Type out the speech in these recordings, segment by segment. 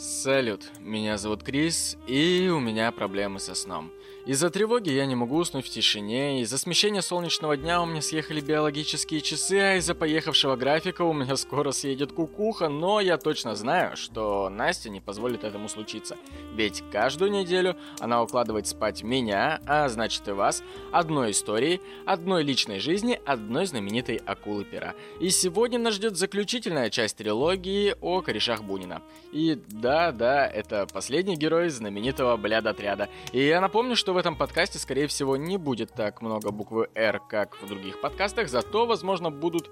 Салют, меня зовут Крис, и у меня проблемы со сном. Из-за тревоги я не могу уснуть в тишине, из-за смещения солнечного дня у меня съехали биологические часы, а из-за поехавшего графика у меня скоро съедет кукуха, но я точно знаю, что Настя не позволит этому случиться. Ведь каждую неделю она укладывает спать меня, а значит и вас, одной историей, одной личной жизни, одной знаменитой акулы пера. И сегодня нас ждет заключительная часть трилогии о корешах Бунина. И да, да, это последний герой знаменитого бляд-отряда. И я напомню, что в этом подкасте, скорее всего, не будет так много буквы «Р», как в других подкастах, зато, возможно, будут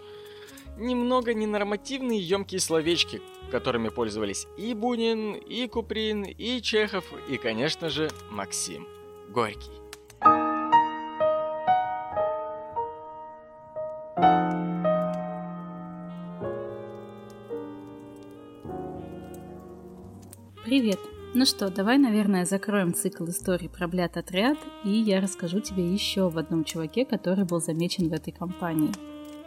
немного ненормативные емкие словечки, которыми пользовались и Бунин, и Куприн, и Чехов, и, конечно же, Максим Горький. Привет! Ну что, давай, наверное, закроем цикл истории про блят отряд, и я расскажу тебе еще в одном чуваке, который был замечен в этой компании.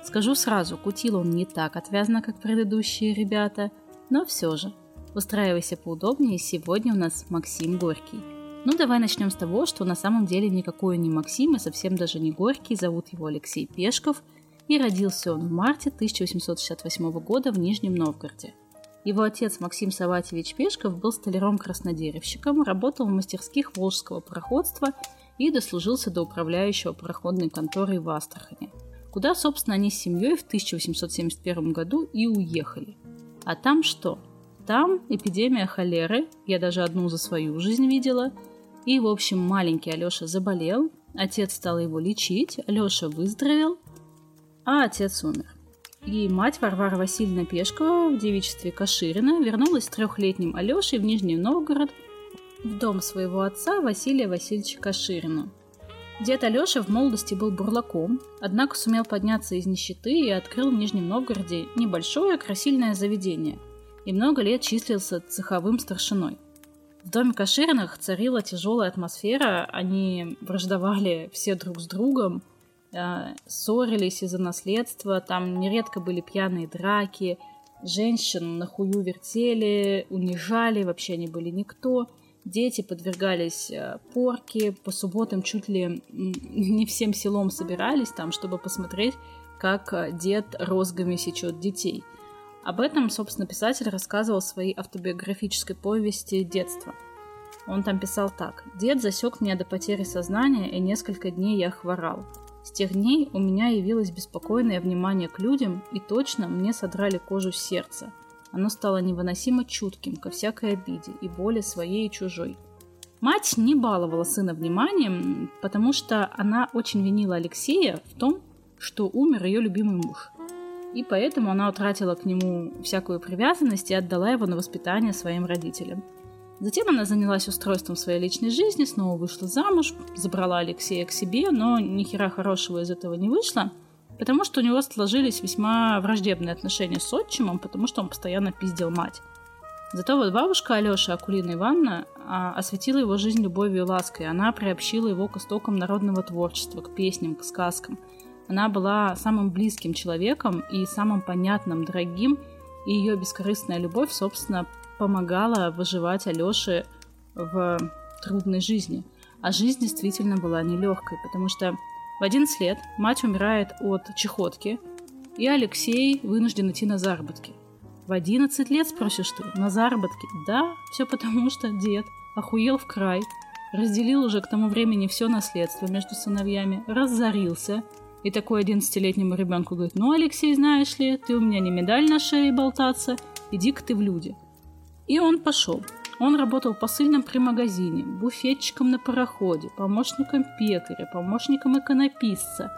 Скажу сразу, кутил он не так отвязно, как предыдущие ребята, но все же. Устраивайся поудобнее, сегодня у нас Максим Горький. Ну, давай начнем с того, что на самом деле никакой он не Максим, и совсем даже не Горький, зовут его Алексей Пешков, и родился он в марте 1868 года в Нижнем Новгороде. Его отец Максим Саватьевич Пешков был столяром-краснодеревщиком, работал в мастерских волжского пароходства и дослужился до управляющего пароходной конторой в Астрахани, куда, собственно, они с семьей в 1871 году и уехали. А там что? Там эпидемия холеры, я даже одну за свою жизнь видела, и, в общем, маленький Алеша заболел, отец стал его лечить, Алеша выздоровел, а отец умер. И мать Варвара Васильевна Пешкова в девичестве Каширина вернулась с трехлетним Алешей в Нижний Новгород в дом своего отца Василия Васильевича Каширина. Дед Алеша в молодости был бурлаком, однако сумел подняться из нищеты и открыл в Нижнем Новгороде небольшое красильное заведение и много лет числился цеховым старшиной. В доме Кашириных царила тяжелая атмосфера, они враждовали все друг с другом – ссорились из-за наследства, там нередко были пьяные драки, женщин на хую вертели, унижали, вообще они были никто. Дети подвергались э, порке, по субботам чуть ли не всем селом собирались там, чтобы посмотреть, как э, дед розгами сечет детей. Об этом, собственно, писатель рассказывал в своей автобиографической повести «Детство». Он там писал так. «Дед засек меня до потери сознания, и несколько дней я хворал. С тех дней у меня явилось беспокойное внимание к людям, и точно мне содрали кожу с сердца. Оно стало невыносимо чутким ко всякой обиде и боли своей и чужой. Мать не баловала сына вниманием, потому что она очень винила Алексея в том, что умер ее любимый муж. И поэтому она утратила к нему всякую привязанность и отдала его на воспитание своим родителям. Затем она занялась устройством своей личной жизни, снова вышла замуж, забрала Алексея к себе, но ни хера хорошего из этого не вышло, потому что у него сложились весьма враждебные отношения с отчимом, потому что он постоянно пиздил мать. Зато вот бабушка Алёша Акулина Ивановна а, осветила его жизнь любовью и лаской. Она приобщила его к истокам народного творчества, к песням, к сказкам. Она была самым близким человеком и самым понятным, дорогим, и ее бескорыстная любовь, собственно, помогала выживать Алёше в трудной жизни. А жизнь действительно была нелегкой, потому что в 11 лет мать умирает от чехотки, и Алексей вынужден идти на заработки. В 11 лет, спросишь ты, на заработки? Да, все потому что дед охуел в край, разделил уже к тому времени все наследство между сыновьями, разорился, и такой 11-летнему ребенку говорит, ну, Алексей, знаешь ли, ты у меня не медаль на шее болтаться, иди-ка ты в люди. И он пошел. Он работал посыльным при магазине, буфетчиком на пароходе, помощником пекаря, помощником иконописца.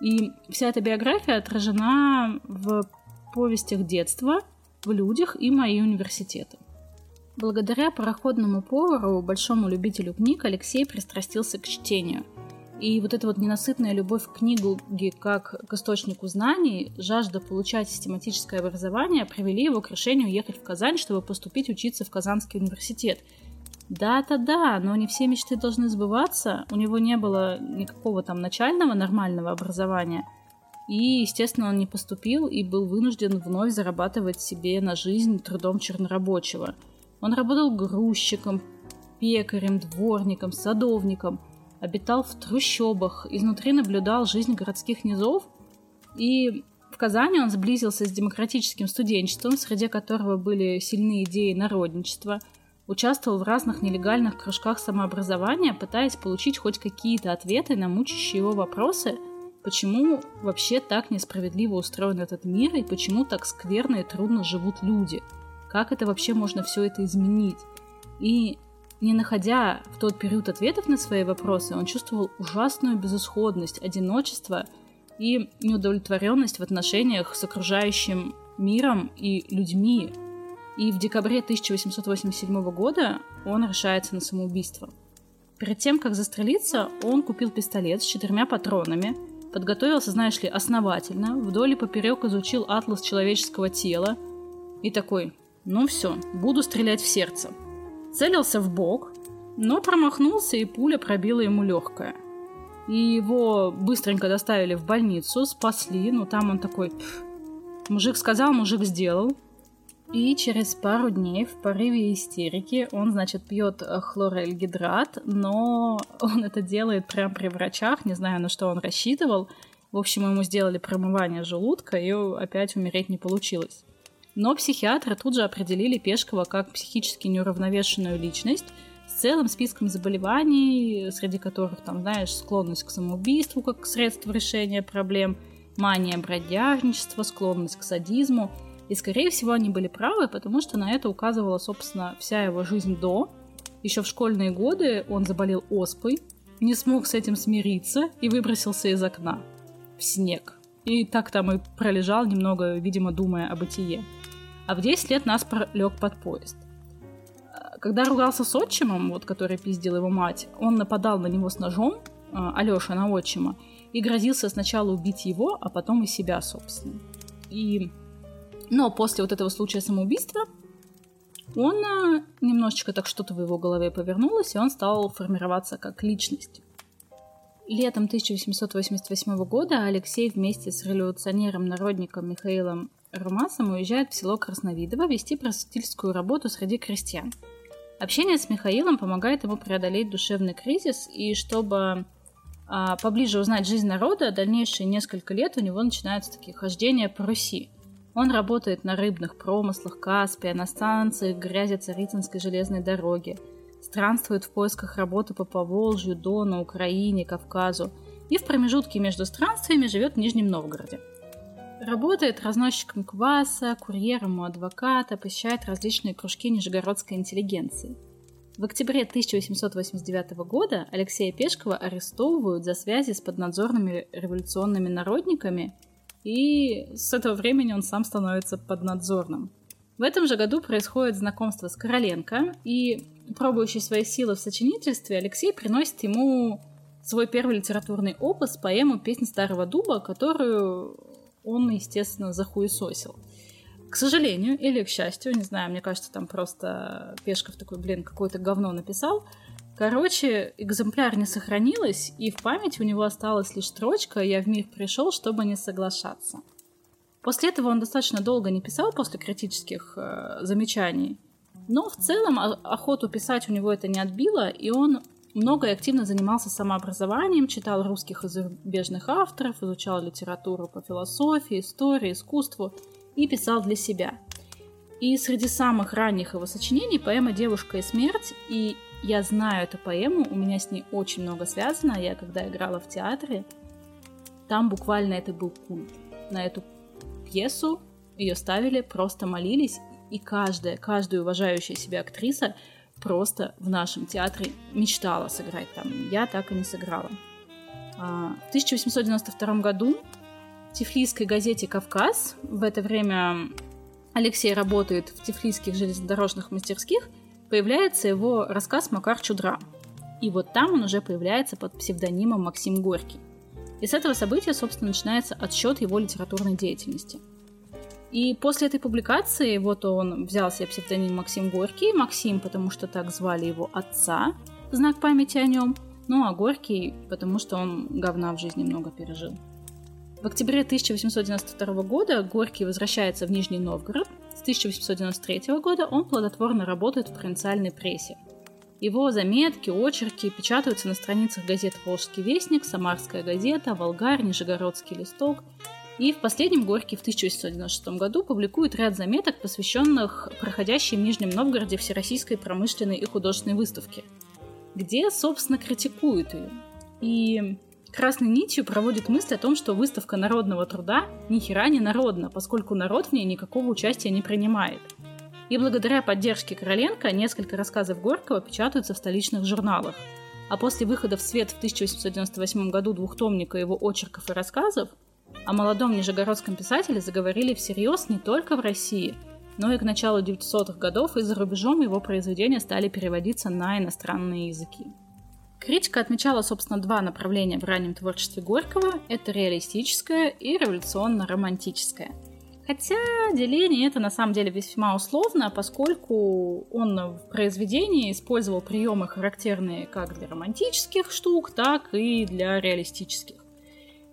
И вся эта биография отражена в повестях детства, в людях и мои университеты. Благодаря пароходному повару, большому любителю книг, Алексей пристрастился к чтению – и вот эта вот ненасытная любовь к книге как к источнику знаний, жажда получать систематическое образование привели его к решению уехать в Казань, чтобы поступить учиться в Казанский университет. Да-да-да, но не все мечты должны сбываться. У него не было никакого там начального нормального образования. И, естественно, он не поступил и был вынужден вновь зарабатывать себе на жизнь трудом чернорабочего. Он работал грузчиком, пекарем, дворником, садовником, обитал в трущобах, изнутри наблюдал жизнь городских низов, и в Казани он сблизился с демократическим студенчеством, среди которого были сильные идеи народничества, участвовал в разных нелегальных кружках самообразования, пытаясь получить хоть какие-то ответы на мучащие его вопросы, почему вообще так несправедливо устроен этот мир и почему так скверно и трудно живут люди. Как это вообще можно все это изменить? И не находя в тот период ответов на свои вопросы, он чувствовал ужасную безысходность, одиночество и неудовлетворенность в отношениях с окружающим миром и людьми. И в декабре 1887 года он решается на самоубийство. Перед тем, как застрелиться, он купил пистолет с четырьмя патронами, подготовился, знаешь ли, основательно, вдоль и поперек изучил атлас человеческого тела и такой, ну все, буду стрелять в сердце. Целился в бок, но промахнулся, и пуля пробила ему легкое. И его быстренько доставили в больницу, спасли, ну там он такой... Мужик сказал, мужик сделал. И через пару дней в порыве истерики он, значит, пьет хлоральгидрат, но он это делает прямо при врачах, не знаю, на что он рассчитывал. В общем, ему сделали промывание желудка, и опять умереть не получилось. Но психиатры тут же определили Пешкова как психически неуравновешенную личность с целым списком заболеваний, среди которых, там, знаешь, склонность к самоубийству как средство решения проблем, мания бродяжничества, склонность к садизму. И, скорее всего, они были правы, потому что на это указывала, собственно, вся его жизнь до. Еще в школьные годы он заболел оспой, не смог с этим смириться и выбросился из окна в снег. И так там и пролежал немного, видимо, думая о бытие а в 10 лет нас лег под поезд. Когда ругался с отчимом, вот, который пиздил его мать, он нападал на него с ножом, а, Алёша на отчима, и грозился сначала убить его, а потом и себя, собственно. И... Но после вот этого случая самоубийства он а, немножечко так что-то в его голове повернулось, и он стал формироваться как личность. Летом 1888 года Алексей вместе с революционером-народником Михаилом Румасом уезжает в село Красновидово вести просветительскую работу среди крестьян. Общение с Михаилом помогает ему преодолеть душевный кризис, и чтобы а, поближе узнать жизнь народа, дальнейшие несколько лет у него начинаются такие хождения по Руси. Он работает на рыбных промыслах Каспия, на станциях грязи Царицынской железной дороги, странствует в поисках работы по Поволжью, Дону, Украине, Кавказу и в промежутке между странствиями живет в Нижнем Новгороде. Работает разносчиком кваса, курьером у адвоката, посещает различные кружки нижегородской интеллигенции. В октябре 1889 года Алексея Пешкова арестовывают за связи с поднадзорными революционными народниками, и с этого времени он сам становится поднадзорным. В этом же году происходит знакомство с Короленко, и, пробующий свои силы в сочинительстве, Алексей приносит ему свой первый литературный опус, поэму «Песнь старого дуба», которую он, естественно, захуесосил. К сожалению, или к счастью, не знаю, мне кажется, там просто Пешков такой, блин, какое-то говно написал. Короче, экземпляр не сохранилось, и в памяти у него осталась лишь строчка «Я в мир пришел, чтобы не соглашаться». После этого он достаточно долго не писал после критических э, замечаний, но в целом охоту писать у него это не отбило, и он много и активно занимался самообразованием, читал русских и зарубежных авторов, изучал литературу по философии, истории, искусству и писал для себя. И среди самых ранних его сочинений поэма «Девушка и смерть», и я знаю эту поэму, у меня с ней очень много связано, я когда играла в театре, там буквально это был культ. На эту пьесу ее ставили, просто молились, и каждая, каждая уважающая себя актриса просто в нашем театре мечтала сыграть там. Я так и не сыграла. А, в 1892 году в тифлисской газете «Кавказ» в это время Алексей работает в тифлисских железнодорожных мастерских, появляется его рассказ «Макар Чудра». И вот там он уже появляется под псевдонимом Максим Горький. И с этого события, собственно, начинается отсчет его литературной деятельности – и после этой публикации вот он взял себе псевдоним Максим Горький. Максим, потому что так звали его отца, знак памяти о нем. Ну а Горький, потому что он говна в жизни много пережил. В октябре 1892 года Горький возвращается в Нижний Новгород С 1893 года он плодотворно работает в провинциальной прессе. Его заметки, очерки печатаются на страницах газет «Волжский вестник», «Самарская газета», «Волгарь», «Нижегородский листок». И в последнем Горький в 1896 году публикует ряд заметок, посвященных проходящей в Нижнем Новгороде Всероссийской промышленной и художественной выставке, где, собственно, критикует ее. И красной нитью проводит мысль о том, что выставка народного труда ни хера не народна, поскольку народ в ней никакого участия не принимает – и благодаря поддержке Короленко несколько рассказов Горького печатаются в столичных журналах. А после выхода в свет в 1898 году двухтомника его очерков и рассказов, о молодом нижегородском писателе заговорили всерьез не только в России, но и к началу 900-х годов и за рубежом его произведения стали переводиться на иностранные языки. Критика отмечала, собственно, два направления в раннем творчестве Горького – это реалистическое и революционно-романтическое – Хотя деление это на самом деле весьма условно, поскольку он в произведении использовал приемы, характерные как для романтических штук, так и для реалистических.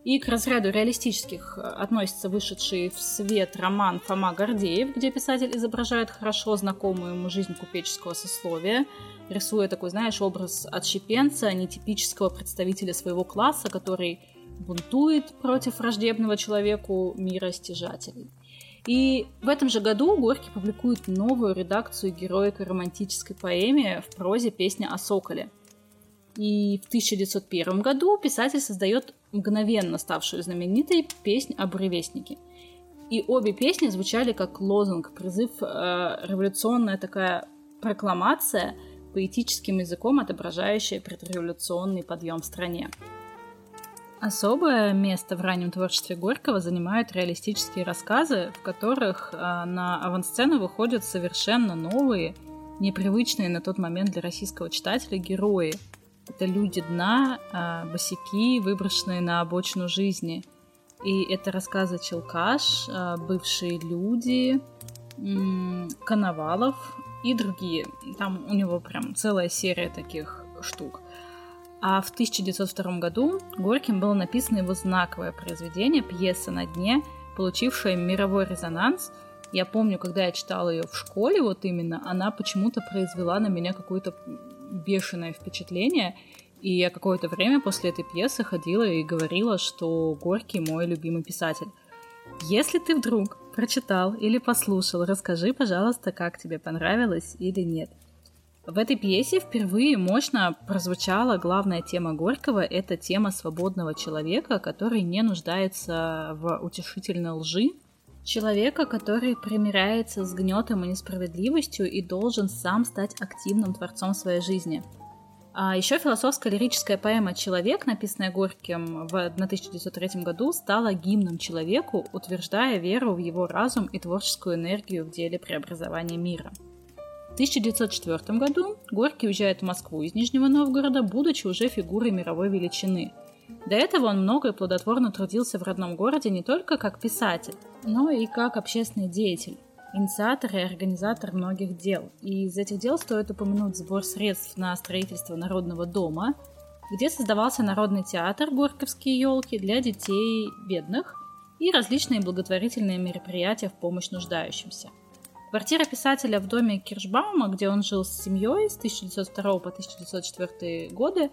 И к разряду реалистических относится вышедший в свет роман Фома Гордеев, где писатель изображает хорошо знакомую ему жизнь купеческого сословия, рисуя такой, знаешь, образ отщепенца, нетипического представителя своего класса, который бунтует против враждебного человеку мира стяжателей. И в этом же году Горький публикует новую редакцию героика романтической поэме в прозе «Песня о соколе». И в 1901 году писатель создает мгновенно ставшую знаменитой песнь о буревестнике. И обе песни звучали как лозунг, призыв, э, революционная такая прокламация, поэтическим языком отображающая предреволюционный подъем в стране. Особое место в раннем творчестве Горького занимают реалистические рассказы, в которых э, на авансцену выходят совершенно новые, непривычные на тот момент для российского читателя герои. Это люди дна, э, босики, выброшенные на обочину жизни. И это рассказы Челкаш, э, бывшие люди, Коновалов и другие. Там у него прям целая серия таких штук. А в 1902 году Горьким было написано его знаковое произведение «Пьеса на дне», получившая мировой резонанс. Я помню, когда я читала ее в школе, вот именно, она почему-то произвела на меня какое-то бешеное впечатление. И я какое-то время после этой пьесы ходила и говорила, что Горький мой любимый писатель. Если ты вдруг прочитал или послушал, расскажи, пожалуйста, как тебе понравилось или нет. В этой пьесе впервые мощно прозвучала главная тема Горького – это тема свободного человека, который не нуждается в утешительной лжи, человека, который примиряется с гнетом и несправедливостью и должен сам стать активным творцом своей жизни. А еще философская лирическая поэма «Человек», написанная Горьким в 1903 году, стала гимном человеку, утверждая веру в его разум и творческую энергию в деле преобразования мира – 1904 году Горький уезжает в Москву из Нижнего Новгорода, будучи уже фигурой мировой величины. До этого он много и плодотворно трудился в родном городе не только как писатель, но и как общественный деятель, инициатор и организатор многих дел. И из этих дел стоит упомянуть сбор средств на строительство Народного дома, где создавался Народный театр «Горьковские елки» для детей бедных и различные благотворительные мероприятия в помощь нуждающимся – Квартира писателя в доме Киршбаума, где он жил с семьей с 1902 по 1904 годы,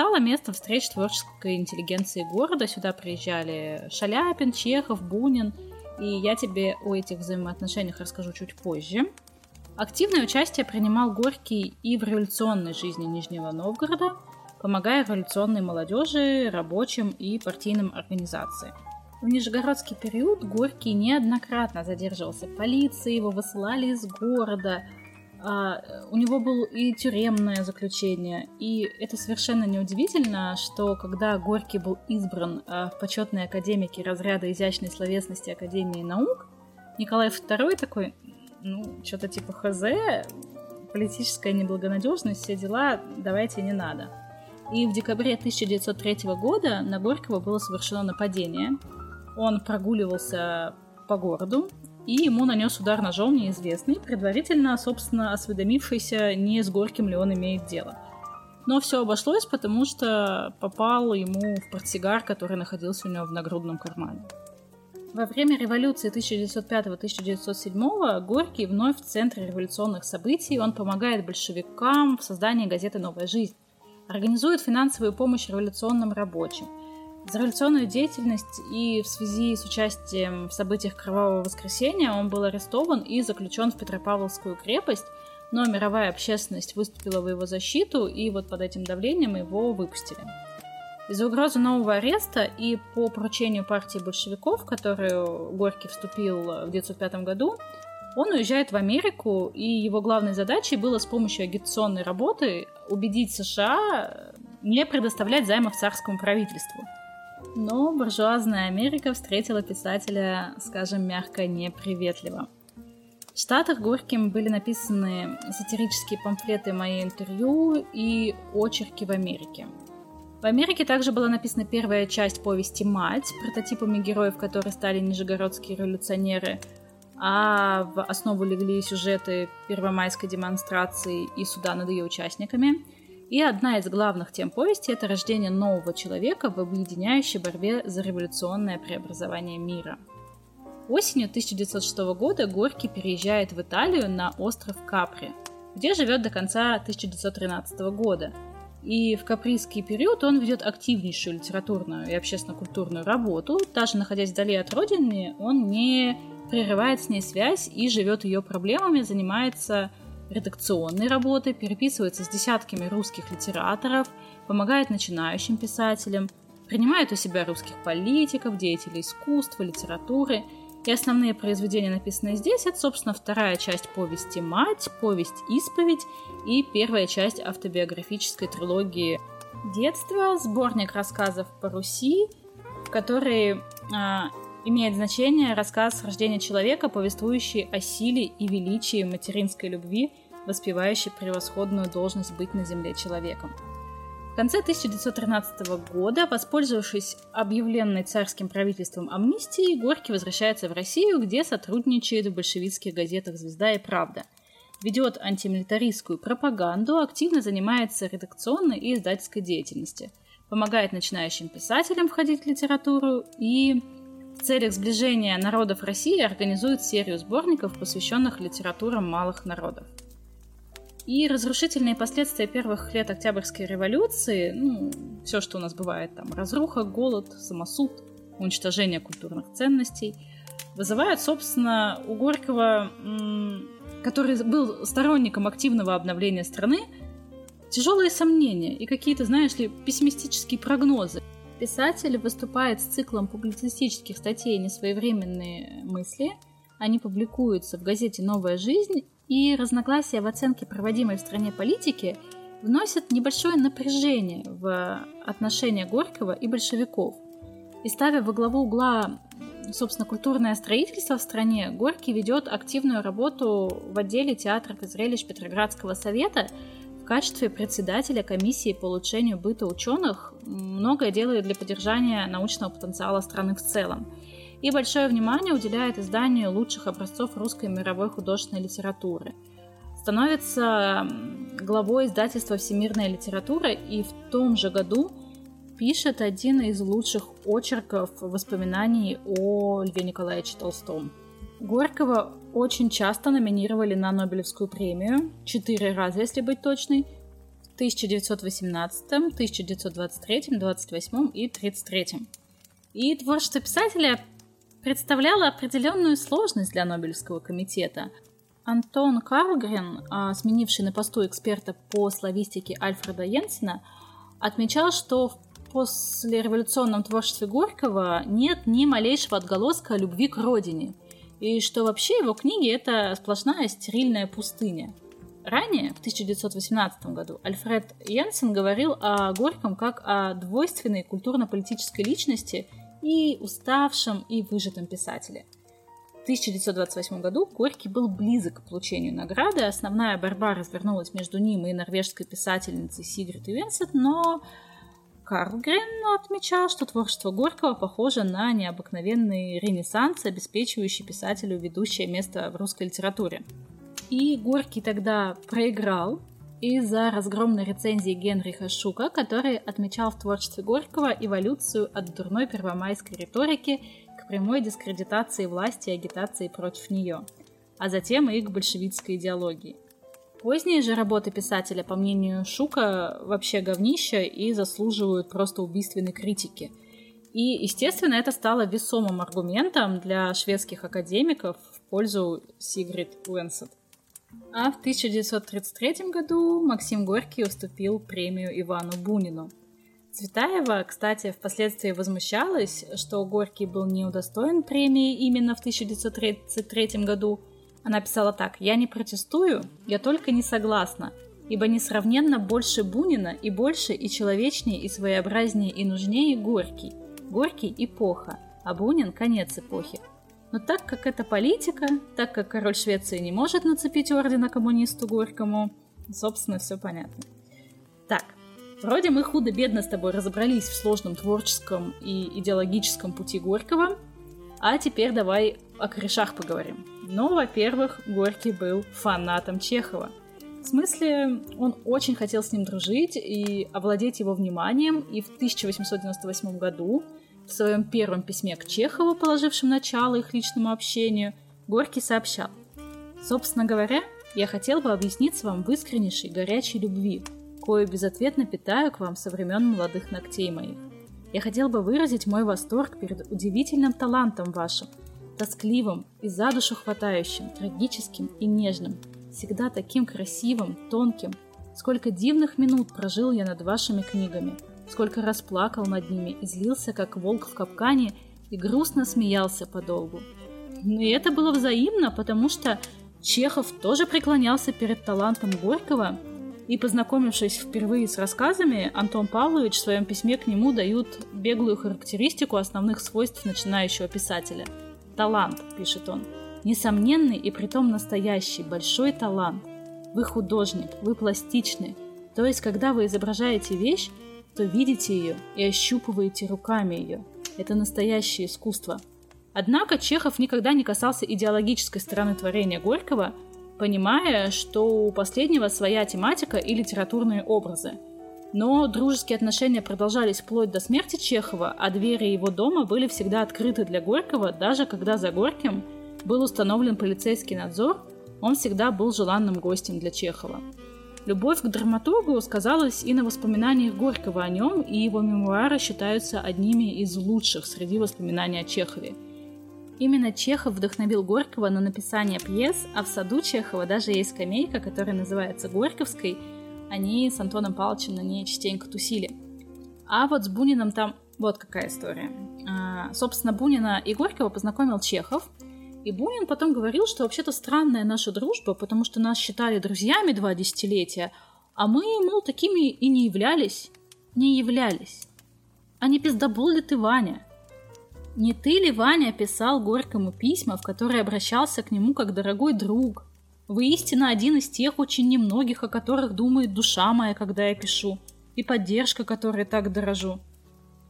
стала местом встреч творческой интеллигенции города. Сюда приезжали Шаляпин, Чехов, Бунин. И я тебе о этих взаимоотношениях расскажу чуть позже. Активное участие принимал Горький и в революционной жизни Нижнего Новгорода, помогая революционной молодежи, рабочим и партийным организациям. В Нижегородский период Горький неоднократно задерживался в полиции, его высылали из города, а, у него было и тюремное заключение. И это совершенно неудивительно, что когда Горький был избран а, в почетные академики разряда изящной словесности Академии наук, Николай II такой, ну, что-то типа ХЗ, политическая неблагонадежность, все дела, давайте не надо. И в декабре 1903 года на Горького было совершено нападение, он прогуливался по городу, и ему нанес удар ножом неизвестный, предварительно, собственно, осведомившийся, не с Горьким ли он имеет дело. Но все обошлось, потому что попал ему в портсигар, который находился у него в нагрудном кармане. Во время революции 1905-1907 Горький вновь в центре революционных событий. Он помогает большевикам в создании газеты «Новая жизнь», организует финансовую помощь революционным рабочим. За революционную деятельность и в связи с участием в событиях Кровавого воскресенья он был арестован и заключен в Петропавловскую крепость, но мировая общественность выступила в его защиту, и вот под этим давлением его выпустили. Из-за угрозы нового ареста и по поручению партии большевиков, в которую Горький вступил в 1905 году, он уезжает в Америку, и его главной задачей было с помощью агитационной работы убедить США не предоставлять займов царскому правительству. Но буржуазная Америка встретила писателя, скажем мягко, неприветливо. В Штатах Горьким были написаны сатирические памфлеты «Мои интервью» и «Очерки в Америке». В Америке также была написана первая часть повести «Мать», прототипами героев которой стали нижегородские революционеры, а в основу легли сюжеты первомайской демонстрации и суда над ее участниками. И одна из главных тем повести – это рождение нового человека в объединяющей борьбе за революционное преобразование мира. Осенью 1906 года Горький переезжает в Италию на остров Капри, где живет до конца 1913 года – и в каприйский период он ведет активнейшую литературную и общественно-культурную работу. Даже находясь вдали от родины, он не прерывает с ней связь и живет ее проблемами, занимается редакционной работой, переписывается с десятками русских литераторов, помогает начинающим писателям, принимает у себя русских политиков, деятелей искусства, литературы – и основные произведения, написанные здесь, это, собственно, вторая часть повести «Мать», повесть «Исповедь» и первая часть автобиографической трилогии «Детство», сборник рассказов по Руси, в которой а, имеет значение рассказ рождения человека, повествующий о силе и величии материнской любви, воспевающий превосходную должность быть на земле человеком. В конце 1913 года, воспользовавшись объявленной царским правительством амнистией, Горький возвращается в Россию, где сотрудничает в большевистских газетах «Звезда» и «Правда». Ведет антимилитаристскую пропаганду, активно занимается редакционной и издательской деятельностью, помогает начинающим писателям входить в литературу и в целях сближения народов России организует серию сборников, посвященных литературам малых народов. И разрушительные последствия первых лет Октябрьской революции, ну, все, что у нас бывает, там, разруха, голод, самосуд, уничтожение культурных ценностей, вызывают, собственно, у Горького, который был сторонником активного обновления страны, тяжелые сомнения и какие-то, знаешь ли, пессимистические прогнозы. Писатель выступает с циклом публицистических статей «Несвоевременные мысли». Они публикуются в газете «Новая жизнь», и разногласия в оценке проводимой в стране политики вносят небольшое напряжение в отношения Горького и большевиков. И ставя во главу угла, собственно, культурное строительство в стране, Горький ведет активную работу в отделе театров и зрелищ Петроградского совета качестве председателя комиссии по улучшению быта ученых, многое делает для поддержания научного потенциала страны в целом – и большое внимание уделяет изданию лучших образцов русской мировой художественной литературы. Становится главой издательства «Всемирная литература» и в том же году пишет один из лучших очерков воспоминаний о Льве Николаевиче Толстом. Горького очень часто номинировали на Нобелевскую премию, четыре раза, если быть точной, в 1918, 1923, 1928 и 1933. И творчество писателя представляла определенную сложность для Нобелевского комитета. Антон Карлгрен, а, сменивший на посту эксперта по славистике Альфреда Йенсена, отмечал, что в послереволюционном творчестве Горького нет ни малейшего отголоска любви к родине, и что вообще его книги — это сплошная стерильная пустыня. Ранее, в 1918 году, Альфред Йенсен говорил о Горьком как о двойственной культурно-политической личности — и уставшем и выжатом писателе. В 1928 году Горький был близок к получению награды. Основная борьба развернулась между ним и норвежской писательницей Сигрид Венсет, но Карлгрен отмечал, что творчество Горького похоже на необыкновенный ренессанс, обеспечивающий писателю ведущее место в русской литературе. И Горький тогда проиграл из-за разгромной рецензии Генриха Шука, который отмечал в творчестве Горького эволюцию от дурной первомайской риторики к прямой дискредитации власти и агитации против нее, а затем и к большевистской идеологии. Поздние же работы писателя, по мнению Шука, вообще говнища и заслуживают просто убийственной критики. И, естественно, это стало весомым аргументом для шведских академиков в пользу Сигрид Уэнсет. А в 1933 году Максим Горький уступил премию Ивану Бунину. Цветаева, кстати, впоследствии возмущалась, что Горький был не удостоен премии именно в 1933 году. Она писала так «Я не протестую, я только не согласна, ибо несравненно больше Бунина и больше и человечнее, и своеобразнее, и нужнее Горький. Горький – эпоха, а Бунин – конец эпохи. Но так как это политика, так как король Швеции не может нацепить ордена коммунисту Горькому, собственно, все понятно. Так, вроде мы худо-бедно с тобой разобрались в сложном творческом и идеологическом пути Горького, а теперь давай о корешах поговорим. Ну, во-первых, Горький был фанатом Чехова. В смысле, он очень хотел с ним дружить и овладеть его вниманием, и в 1898 году в своем первом письме к Чехову, положившем начало их личному общению, Горький сообщал «Собственно говоря, я хотел бы объясниться вам в искреннейшей горячей любви, кою безответно питаю к вам со времен молодых ногтей моих. Я хотел бы выразить мой восторг перед удивительным талантом вашим, тоскливым и за душу хватающим, трагическим и нежным, всегда таким красивым, тонким. Сколько дивных минут прожил я над вашими книгами – сколько раз плакал над ними и злился, как волк в капкане, и грустно смеялся подолгу. И это было взаимно, потому что Чехов тоже преклонялся перед талантом Горького, и, познакомившись впервые с рассказами, Антон Павлович в своем письме к нему дают беглую характеристику основных свойств начинающего писателя. «Талант», — пишет он, — «несомненный и притом настоящий, большой талант. Вы художник, вы пластичный. То есть, когда вы изображаете вещь, то видите ее и ощупываете руками ее. Это настоящее искусство. Однако Чехов никогда не касался идеологической стороны творения Горького, понимая, что у последнего своя тематика и литературные образы. Но дружеские отношения продолжались вплоть до смерти Чехова, а двери его дома были всегда открыты для Горького, даже когда за Горьким был установлен полицейский надзор, он всегда был желанным гостем для Чехова. Любовь к драматургу сказалась и на воспоминаниях Горького о нем, и его мемуары считаются одними из лучших среди воспоминаний о Чехове. Именно Чехов вдохновил Горького на написание пьес, а в саду Чехова даже есть скамейка, которая называется Горьковской. Они с Антоном Павловичем на ней частенько тусили. А вот с Буниным там вот какая история. А, собственно, Бунина и Горького познакомил Чехов – и Бунин потом говорил, что вообще-то странная наша дружба, потому что нас считали друзьями два десятилетия, а мы, мол, такими и не являлись. Не являлись. А не пиздобол ли ты, Ваня? Не ты ли, Ваня, писал Горькому письма, в которые обращался к нему как дорогой друг? Вы истинно один из тех очень немногих, о которых думает душа моя, когда я пишу, и поддержка, которой так дорожу.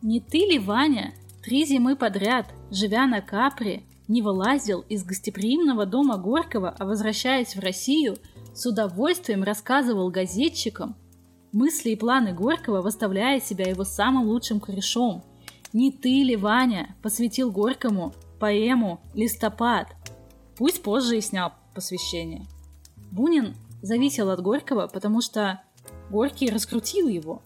Не ты ли, Ваня, три зимы подряд, живя на Капри, не вылазил из гостеприимного дома Горького, а возвращаясь в Россию, с удовольствием рассказывал газетчикам мысли и планы Горького, выставляя себя его самым лучшим корешом. «Не ты ли, Ваня, посвятил Горькому поэму «Листопад»?» Пусть позже и снял посвящение. Бунин зависел от Горького, потому что Горький раскрутил его.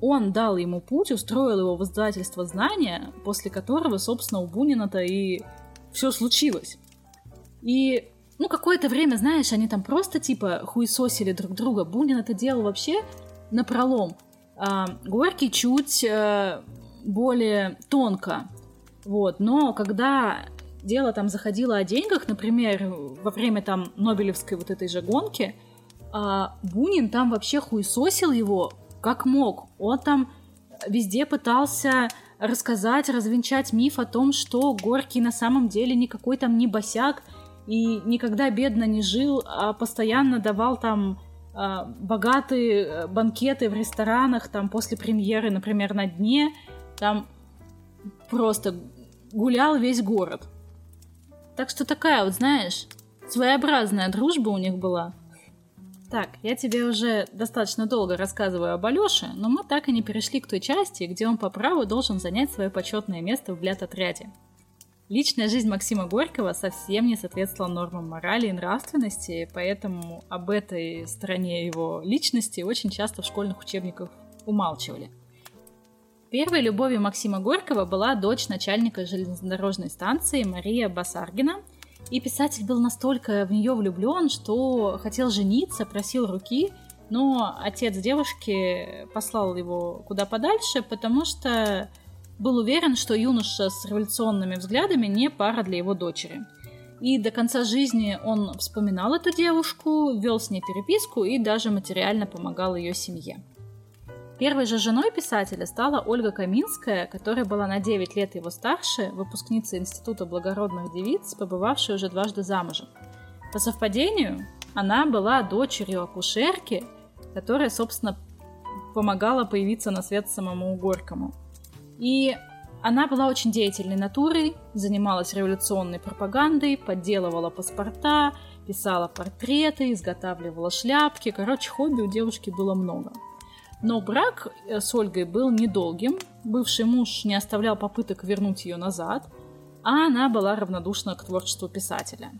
Он дал ему путь, устроил его в издательство знания, после которого, собственно, у Бунина-то и все случилось. И, ну, какое-то время, знаешь, они там просто, типа, хуесосили друг друга. Бунин это делал вообще на пролом. А, Горький чуть а, более тонко. Вот, но когда дело там заходило о деньгах, например, во время там Нобелевской вот этой же гонки, а Бунин там вообще хуесосил его как мог. Он там везде пытался рассказать, развенчать миф о том, что Горький на самом деле никакой там не босяк и никогда бедно не жил, а постоянно давал там э, богатые э, банкеты в ресторанах, там после премьеры, например, на дне, там просто гулял весь город. Так что такая вот, знаешь, своеобразная дружба у них была. Так, я тебе уже достаточно долго рассказываю об Алёше, но мы так и не перешли к той части, где он по праву должен занять свое почетное место в блят-отряде. Личная жизнь Максима Горького совсем не соответствовала нормам морали и нравственности, поэтому об этой стороне его личности очень часто в школьных учебниках умалчивали. Первой любовью Максима Горького была дочь начальника железнодорожной станции Мария Басаргина, и писатель был настолько в нее влюблен, что хотел жениться, просил руки, но отец девушки послал его куда подальше, потому что был уверен, что юноша с революционными взглядами не пара для его дочери. И до конца жизни он вспоминал эту девушку, вел с ней переписку и даже материально помогал ее семье. Первой же женой писателя стала Ольга Каминская, которая была на 9 лет его старше, выпускница Института благородных девиц, побывавшая уже дважды замужем. По совпадению, она была дочерью акушерки, которая, собственно, помогала появиться на свет самому Горькому. И она была очень деятельной натурой, занималась революционной пропагандой, подделывала паспорта, писала портреты, изготавливала шляпки. Короче, хобби у девушки было много. Но брак э, с Ольгой был недолгим. Бывший муж не оставлял попыток вернуть ее назад, а она была равнодушна к творчеству писателя.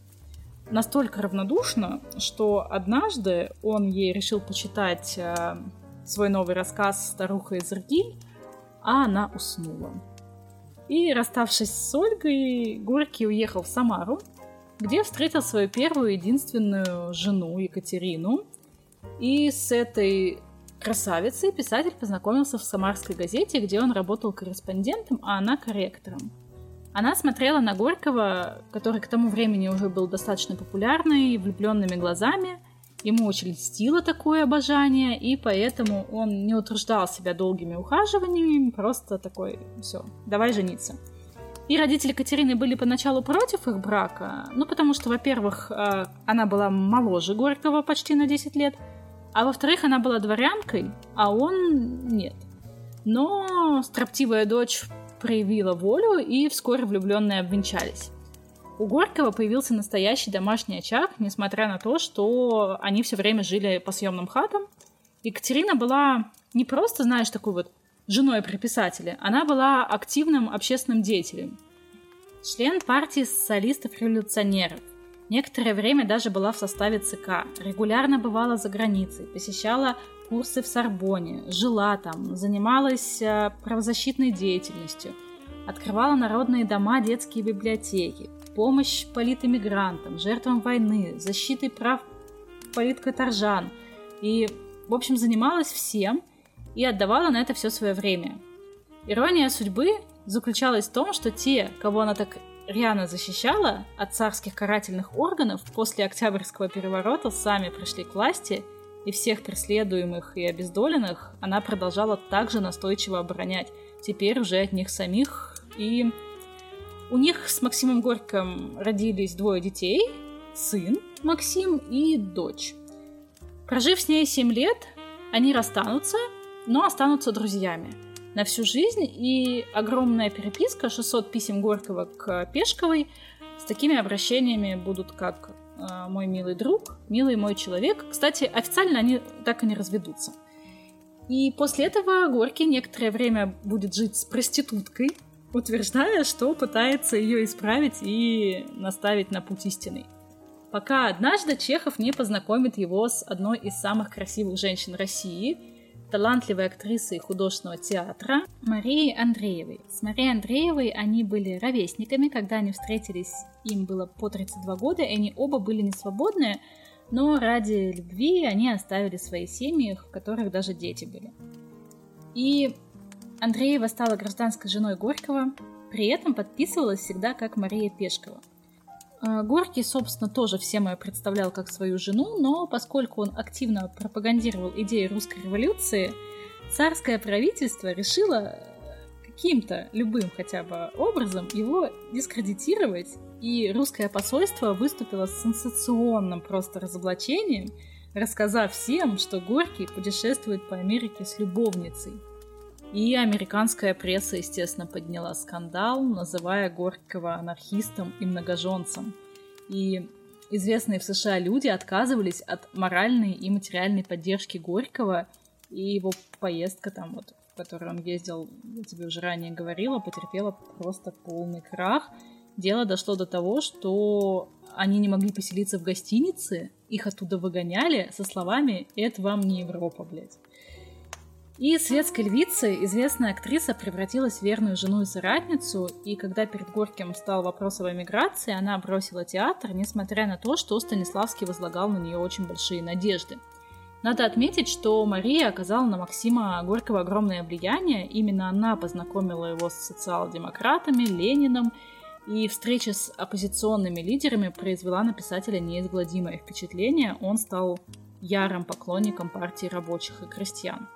Настолько равнодушна, что однажды он ей решил почитать э, свой новый рассказ «Старуха из Иргиль», а она уснула. И, расставшись с Ольгой, Горький уехал в Самару, где встретил свою первую единственную жену Екатерину. И с этой красавицей писатель познакомился в «Самарской газете», где он работал корреспондентом, а она корректором. Она смотрела на Горького, который к тому времени уже был достаточно популярный, влюбленными глазами. Ему очень льстило такое обожание, и поэтому он не утруждал себя долгими ухаживаниями, просто такой, все, давай жениться. И родители Катерины были поначалу против их брака, ну потому что, во-первых, э, она была моложе Горького почти на 10 лет, а во-вторых, она была дворянкой, а он нет. Но строптивая дочь проявила волю, и вскоре влюбленные обвенчались. У Горького появился настоящий домашний очаг, несмотря на то, что они все время жили по съемным хатам. Екатерина была не просто, знаешь, такой вот женой при писателе, она была активным общественным деятелем. Член партии социалистов-революционеров. Некоторое время даже была в составе ЦК, регулярно бывала за границей, посещала курсы в Сорбоне, жила там, занималась э, правозащитной деятельностью, открывала народные дома, детские библиотеки, помощь политэмигрантам, жертвам войны, защитой прав политкоторжан. И, в общем, занималась всем и отдавала на это все свое время. Ирония судьбы заключалась в том, что те, кого она так рьяно защищала от царских карательных органов, после Октябрьского переворота сами пришли к власти, и всех преследуемых и обездоленных она продолжала также настойчиво оборонять, теперь уже от них самих. И у них с Максимом Горьким родились двое детей, сын Максим и дочь. Прожив с ней 7 лет, они расстанутся, но останутся друзьями – на всю жизнь, и огромная переписка, 600 писем Горького к Пешковой, с такими обращениями будут как э, «мой милый друг», «милый мой человек». Кстати, официально они так и не разведутся. И после этого Горький некоторое время будет жить с проституткой, утверждая, что пытается ее исправить и наставить на путь истинный. Пока однажды Чехов не познакомит его с одной из самых красивых женщин России – талантливой актрисой художественного театра Марией Андреевой. С Марией Андреевой они были ровесниками, когда они встретились, им было по 32 года, и они оба были не свободные, но ради любви они оставили свои семьи, в которых даже дети были. И Андреева стала гражданской женой Горького, при этом подписывалась всегда как Мария Пешкова – Горький, собственно, тоже всем ее представлял как свою жену, но поскольку он активно пропагандировал идеи русской революции, царское правительство решило каким-то любым хотя бы образом его дискредитировать, и русское посольство выступило с сенсационным просто разоблачением, рассказав всем, что Горький путешествует по Америке с любовницей. И американская пресса, естественно, подняла скандал, называя Горького анархистом и многоженцем. И известные в США люди отказывались от моральной и материальной поддержки Горького, и его поездка там вот, в которой он ездил, я тебе уже ранее говорила, потерпела просто полный крах. дело дошло до того, что они не могли поселиться в гостинице, их оттуда выгоняли со словами «это вам не Европа, блядь». И светской львицей известная актриса превратилась в верную жену и соратницу, и когда перед Горьким стал вопрос об эмиграции, она бросила театр, несмотря на то, что Станиславский возлагал на нее очень большие надежды. Надо отметить, что Мария оказала на Максима Горького огромное влияние. Именно она познакомила его с социал-демократами, Лениным, и встреча с оппозиционными лидерами произвела на писателя неизгладимое впечатление. Он стал ярым поклонником партии рабочих и крестьян.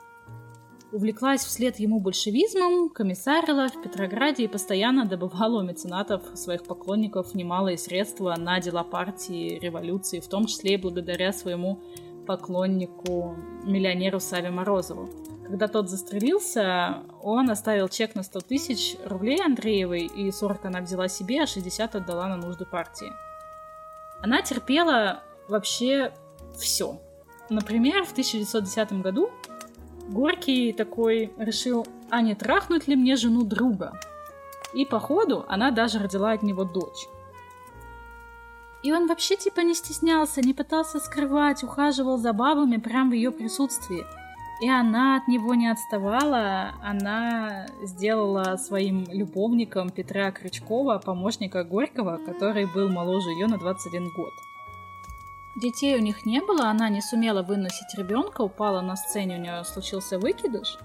Увлеклась вслед ему большевизмом, комиссарила в Петрограде и постоянно добывала у меценатов своих поклонников немалые средства на дела партии революции, в том числе и благодаря своему поклоннику, миллионеру Саве Морозову. Когда тот застрелился, он оставил чек на 100 тысяч рублей Андреевой, и 40 она взяла себе, а 60 отдала на нужды партии. Она терпела вообще все. Например, в 1910 году Горький такой решил, а не трахнуть ли мне жену друга? И походу она даже родила от него дочь. И он вообще типа не стеснялся, не пытался скрывать, ухаживал за бабами прямо в ее присутствии. И она от него не отставала, она сделала своим любовником Петра Крючкова, помощника Горького, который был моложе ее на 21 год. Детей у них не было, она не сумела выносить ребенка, упала на сцене, у нее случился выкидыш.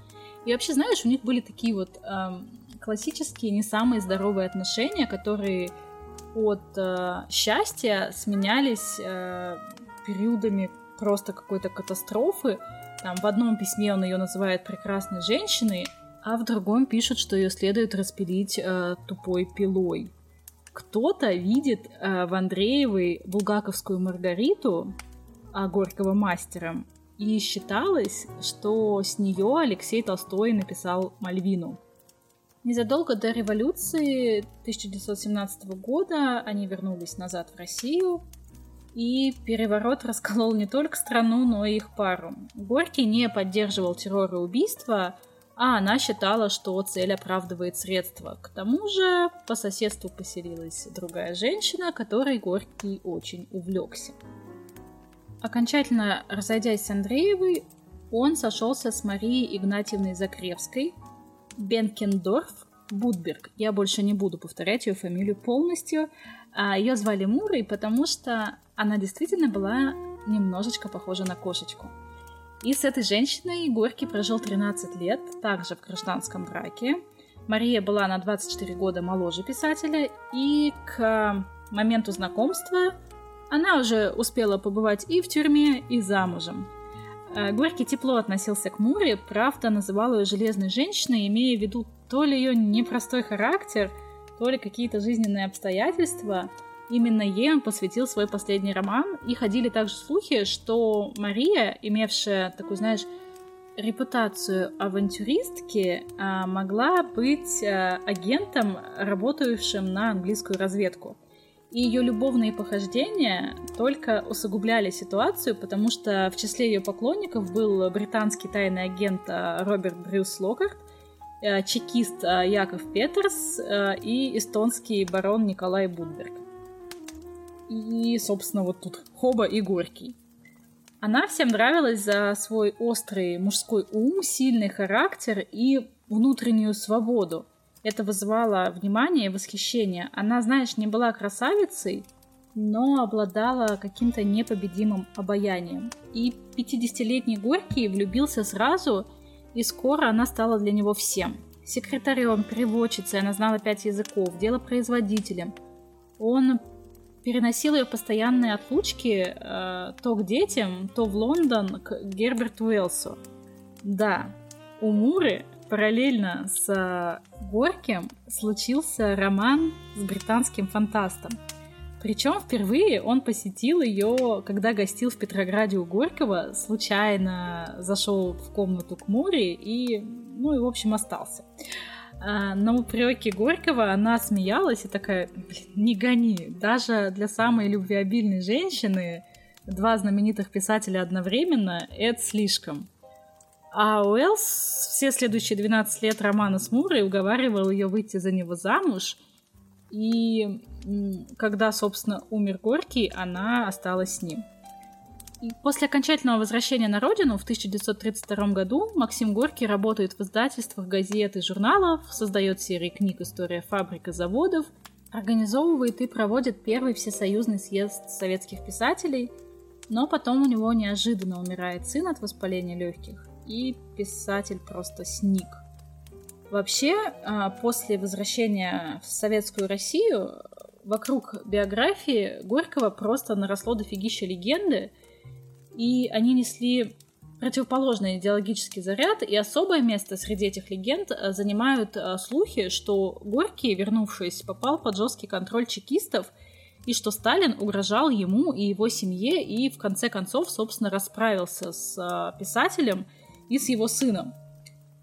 И вообще, знаешь, у них были такие вот эм, классические, не самые здоровые отношения, которые от э, счастья сменялись э, периодами просто какой-то катастрофы. Там в одном письме он ее называет прекрасной женщиной, а в другом пишет, что ее следует распилить э, тупой пилой кто-то видит э, в Андреевой булгаковскую Маргариту, а Горького мастером, и считалось, что с нее Алексей Толстой написал Мальвину. Незадолго до революции 1917 года они вернулись назад в Россию, и переворот расколол не только страну, но и их пару. Горький не поддерживал террор и убийства, а она считала, что цель оправдывает средства. К тому же по соседству поселилась другая женщина, которой Горький очень увлекся. Окончательно разойдясь с Андреевой, он сошелся с Марией Игнатьевной Закревской, Бенкендорф, Будберг. Я больше не буду повторять ее фамилию полностью. А ее звали Мурой, потому что она действительно была немножечко похожа на кошечку. И с этой женщиной Горький прожил 13 лет, также в гражданском браке. Мария была на 24 года моложе писателя, и к моменту знакомства она уже успела побывать и в тюрьме, и замужем. Э, Горький тепло относился к Муре, правда называл ее железной женщиной, имея в виду то ли ее непростой характер, то ли какие-то жизненные обстоятельства – Именно ей он посвятил свой последний роман, и ходили также слухи, что Мария, имевшая такую, знаешь, репутацию авантюристки, а, могла быть а, агентом, работающим на английскую разведку. И ее любовные похождения только усугубляли ситуацию, потому что в числе ее поклонников был британский тайный агент а, Роберт Брюс Локарт, чекист Яков Петерс и эстонский барон Николай Будберг. И, собственно, вот тут Хоба и Горький. Она всем нравилась за свой острый мужской ум, сильный характер и внутреннюю свободу. Это вызывало внимание и восхищение. Она, знаешь, не была красавицей, но обладала каким-то непобедимым обаянием. И 50-летний Горький влюбился сразу, и скоро она стала для него всем. Секретарем, переводчицей, она знала пять языков, делопроизводителем. Он переносил ее постоянные отлучки э, то к детям, то в Лондон к Герберту Уэлсу. Да, у Муры параллельно с э, Горьким случился роман с британским фантастом. Причем впервые он посетил ее, когда гостил в Петрограде у Горького, случайно зашел в комнату к Муре и, ну и, в общем, остался. А, на упреки Горького она смеялась и такая, не гони. Даже для самой любвеобильной женщины два знаменитых писателя одновременно — это слишком. А Уэллс все следующие 12 лет романа с Мурой уговаривал ее выйти за него замуж, И когда, собственно, умер Горький, она осталась с ним. После окончательного возвращения на родину в 1932 году Максим Горький работает в издательствах газет и журналов, создает серии книг «История фабрик и заводов», организовывает и проводит первый всесоюзный съезд советских писателей, но потом у него неожиданно умирает сын от воспаления легких, и писатель просто сник. Вообще, а, после возвращения в советскую Россию вокруг биографии Горького просто наросло дофигища легенды, и они несли противоположный идеологический заряд, и особое место среди этих легенд э, занимают э, слухи, что Горький, вернувшись, попал под жесткий контроль чекистов, и что Сталин угрожал ему и его семье, и в конце концов, собственно, расправился с э, писателем и с его сыном.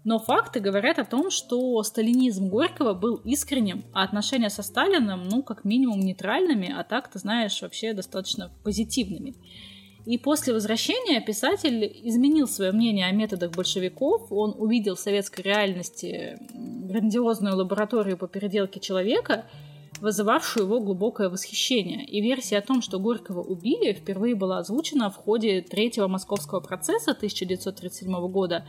Но факты говорят о том, что сталинизм Горького был искренним, а отношения со Сталином, ну, как минимум, нейтральными, а так, ты знаешь, вообще достаточно позитивными. И после возвращения писатель изменил свое мнение о методах большевиков. Он увидел в советской реальности грандиозную лабораторию по переделке человека, вызывавшую его глубокое восхищение. И версия о том, что Горького убили, впервые была озвучена в ходе третьего московского процесса 1937 года.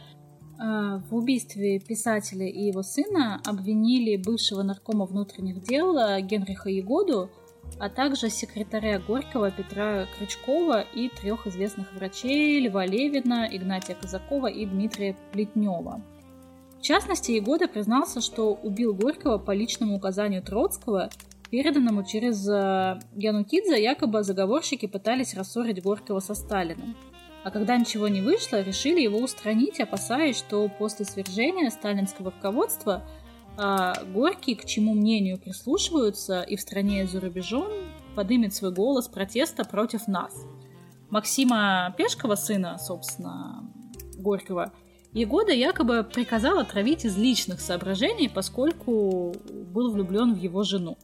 А, в убийстве писателя и его сына обвинили бывшего наркома внутренних дел Генриха Егоду, а также секретаря Горького Петра Крючкова и трех известных врачей Льва Левина, Игнатия Казакова и Дмитрия Плетнева. В частности, Егода признался, что убил Горького по личному указанию Троцкого, переданному через э, Янукидзе, якобы заговорщики пытались рассорить Горького со Сталиным. А когда ничего не вышло, решили его устранить, опасаясь, что после свержения сталинского руководства – а Горький, к чему мнению прислушиваются и в стране, и за рубежом, подымет свой голос протеста против нас. Максима Пешкова, сына, собственно, Горького, Егода якобы приказал отравить из личных соображений, поскольку был влюблен в его жену.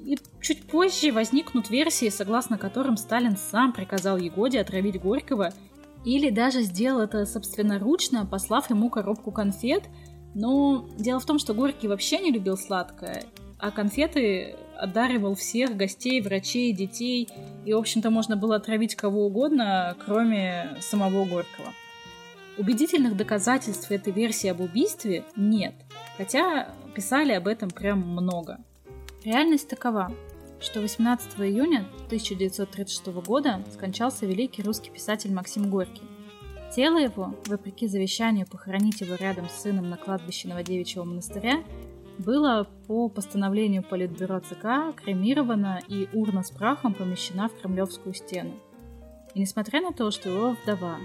И чуть позже возникнут версии, согласно которым Сталин сам приказал Егоде отравить Горького или даже сделал это собственноручно, послав ему коробку конфет – но дело в том, что Горький вообще не любил сладкое, а конфеты одаривал всех гостей, врачей, детей. И, в общем-то, можно было отравить кого угодно, кроме самого Горького. Убедительных доказательств этой версии об убийстве нет, хотя писали об этом прям много. Реальность такова, что 18 июня 1936 года скончался великий русский писатель Максим Горький. Тело его, вопреки завещанию похоронить его рядом с сыном на кладбище Новодевичьего монастыря, было по постановлению Политбюро ЦК кремировано и урна с прахом помещена в Кремлевскую стену. И несмотря на то, что его вдова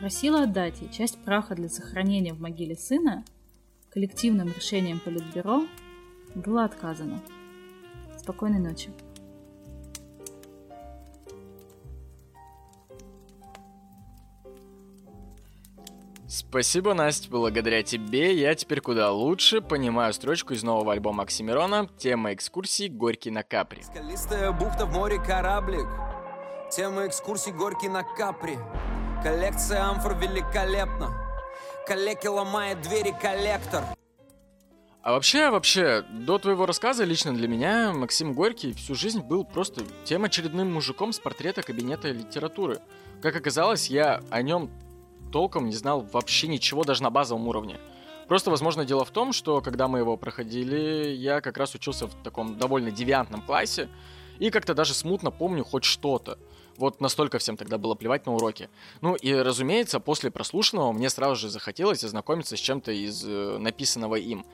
просила отдать ей часть праха для сохранения в могиле сына, коллективным решением Политбюро было отказано. Спокойной ночи. Спасибо, Настя. Благодаря тебе я теперь куда лучше понимаю строчку из нового альбома Оксимирона «Тема экскурсий Горький на Капри». Скалистая бухта в море кораблик Тема экскурсий Горький на Капри Коллекция амфор великолепна Коллеки ломает двери коллектор а вообще, вообще, до твоего рассказа лично для меня Максим Горький всю жизнь был просто тем очередным мужиком с портрета кабинета литературы. Как оказалось, я о нем толком не знал вообще ничего даже на базовом уровне. Просто, возможно, дело в том, что когда мы его проходили, я как раз учился в таком довольно девиантном классе, и как-то даже смутно помню хоть что-то. Вот настолько всем тогда было плевать на уроки. Ну и, разумеется, после прослушанного мне сразу же захотелось ознакомиться с чем-то из э, написанного им.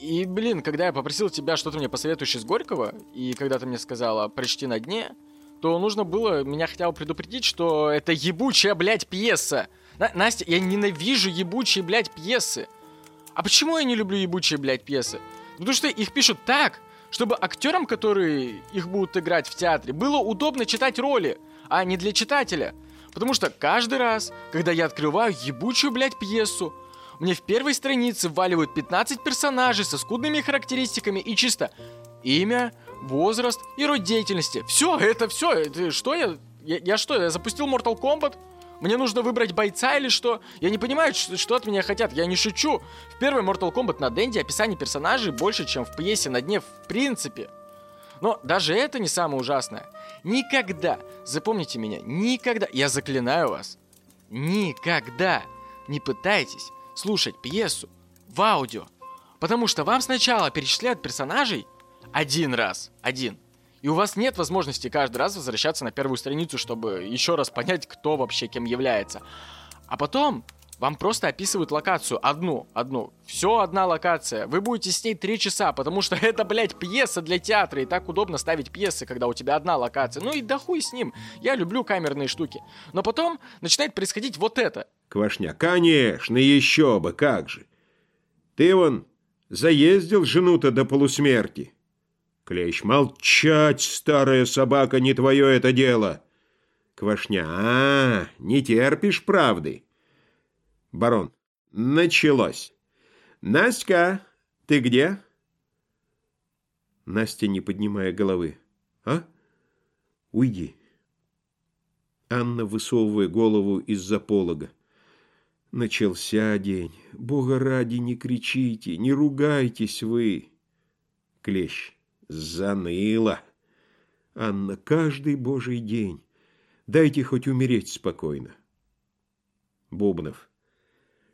И, блин, когда я попросил тебя что-то мне посоветуешь из Горького, и когда ты мне сказала «прочти на дне», то нужно было меня хотя бы предупредить, что это ебучая, блядь, пьеса. На Настя, я ненавижу ебучие, блядь, пьесы. А почему я не люблю ебучие, блядь, пьесы? Потому что их пишут так, чтобы актерам, которые их будут играть в театре, было удобно читать роли, а не для читателя. Потому что каждый раз, когда я открываю ебучую, блядь, пьесу, мне в первой странице вваливают 15 персонажей со скудными характеристиками и чисто имя, возраст и род деятельности. Все, это все. Это, что я, я? Я что, я запустил Mortal Kombat? Мне нужно выбрать бойца или что? Я не понимаю, что, от меня хотят. Я не шучу. В первой Mortal Kombat на Денде описание персонажей больше, чем в пьесе на дне в принципе. Но даже это не самое ужасное. Никогда, запомните меня, никогда, я заклинаю вас, никогда не пытайтесь слушать пьесу в аудио. Потому что вам сначала перечисляют персонажей один раз, один – и у вас нет возможности каждый раз возвращаться на первую страницу, чтобы еще раз понять, кто вообще кем является. А потом вам просто описывают локацию одну, одну. Все одна локация. Вы будете с ней три часа, потому что это, блядь, пьеса для театра. И так удобно ставить пьесы, когда у тебя одна локация. Ну и да хуй с ним. Я люблю камерные штуки. Но потом начинает происходить вот это. Квашня, конечно, еще бы, как же. Ты вон заездил жену-то до полусмерти. Клещ, молчать, старая собака, не твое это дело. Квашня, а, не терпишь правды. Барон, началось. Настя, ты где? Настя, не поднимая головы. А? Уйди. Анна, высовывая голову из-за полога. Начался день. Бога ради, не кричите, не ругайтесь вы. Клещ. Заныло. Анна, каждый божий день. Дайте хоть умереть спокойно. Бубнов.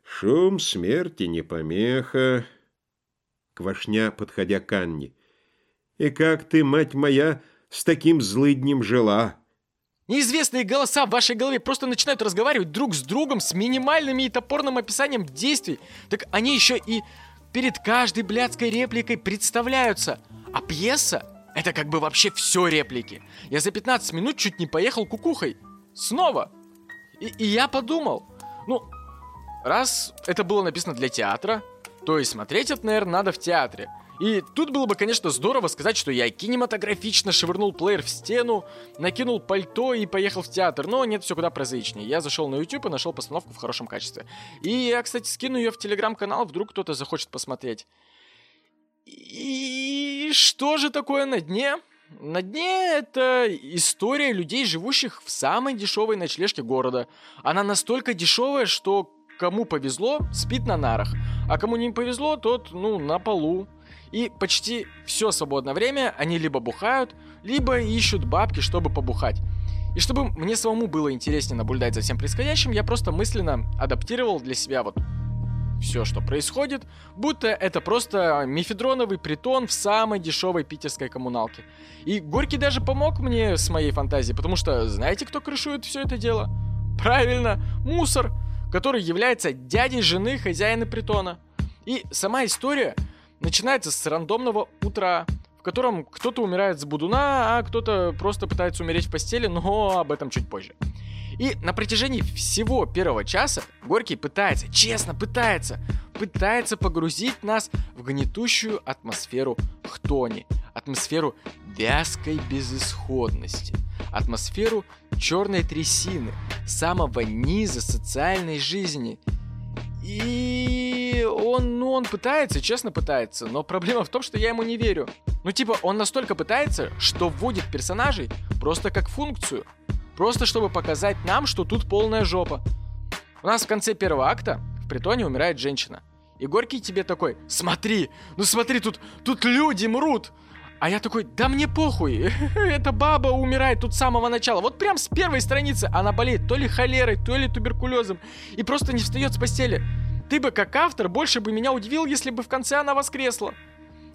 Шум смерти не помеха. Квашня, подходя к Анне. И как ты, мать моя, с таким злыднем жила? Неизвестные голоса в вашей голове просто начинают разговаривать друг с другом с минимальными и топорным описанием действий. Так они еще и перед каждой блядской репликой представляются. А пьеса — это как бы вообще все реплики. Я за 15 минут чуть не поехал кукухой. Снова. И, и я подумал, ну, раз это было написано для театра, то и смотреть это, наверное, надо в театре. И тут было бы, конечно, здорово сказать, что я кинематографично швырнул плеер в стену, накинул пальто и поехал в театр. Но нет, все куда прозаичнее. Я зашел на YouTube и нашел постановку в хорошем качестве. И я, кстати, скину ее в телеграм-канал, вдруг кто-то захочет посмотреть. И что же такое на дне? На дне это история людей, живущих в самой дешевой ночлежке города. Она настолько дешевая, что кому повезло, спит на нарах, а кому не повезло, тот, ну, на полу. И почти все свободное время они либо бухают, либо ищут бабки, чтобы побухать. И чтобы мне самому было интереснее наблюдать за всем происходящим, я просто мысленно адаптировал для себя вот все, что происходит, будто это просто мифедроновый притон в самой дешевой питерской коммуналке. И Горький даже помог мне с моей фантазией, потому что знаете, кто крышует все это дело? Правильно, мусор, который является дядей жены хозяина притона. И сама история начинается с рандомного утра, в котором кто-то умирает с будуна, а кто-то просто пытается умереть в постели, но об этом чуть позже. И на протяжении всего первого часа Горький пытается, честно пытается, пытается погрузить нас в гнетущую атмосферу хтони, атмосферу вязкой безысходности, атмосферу черной трясины, самого низа социальной жизни. И он, ну, он пытается, честно пытается, но проблема в том, что я ему не верю. Ну, типа, он настолько пытается, что вводит персонажей просто как функцию – Просто чтобы показать нам, что тут полная жопа. У нас в конце первого акта в притоне умирает женщина. И Горький тебе такой, смотри, ну смотри, тут, тут люди мрут. А я такой, да мне похуй, эта баба умирает тут с самого начала. Вот прям с первой страницы она болеет то ли холерой, то ли туберкулезом. И просто не встает с постели. Ты бы как автор больше бы меня удивил, если бы в конце она воскресла.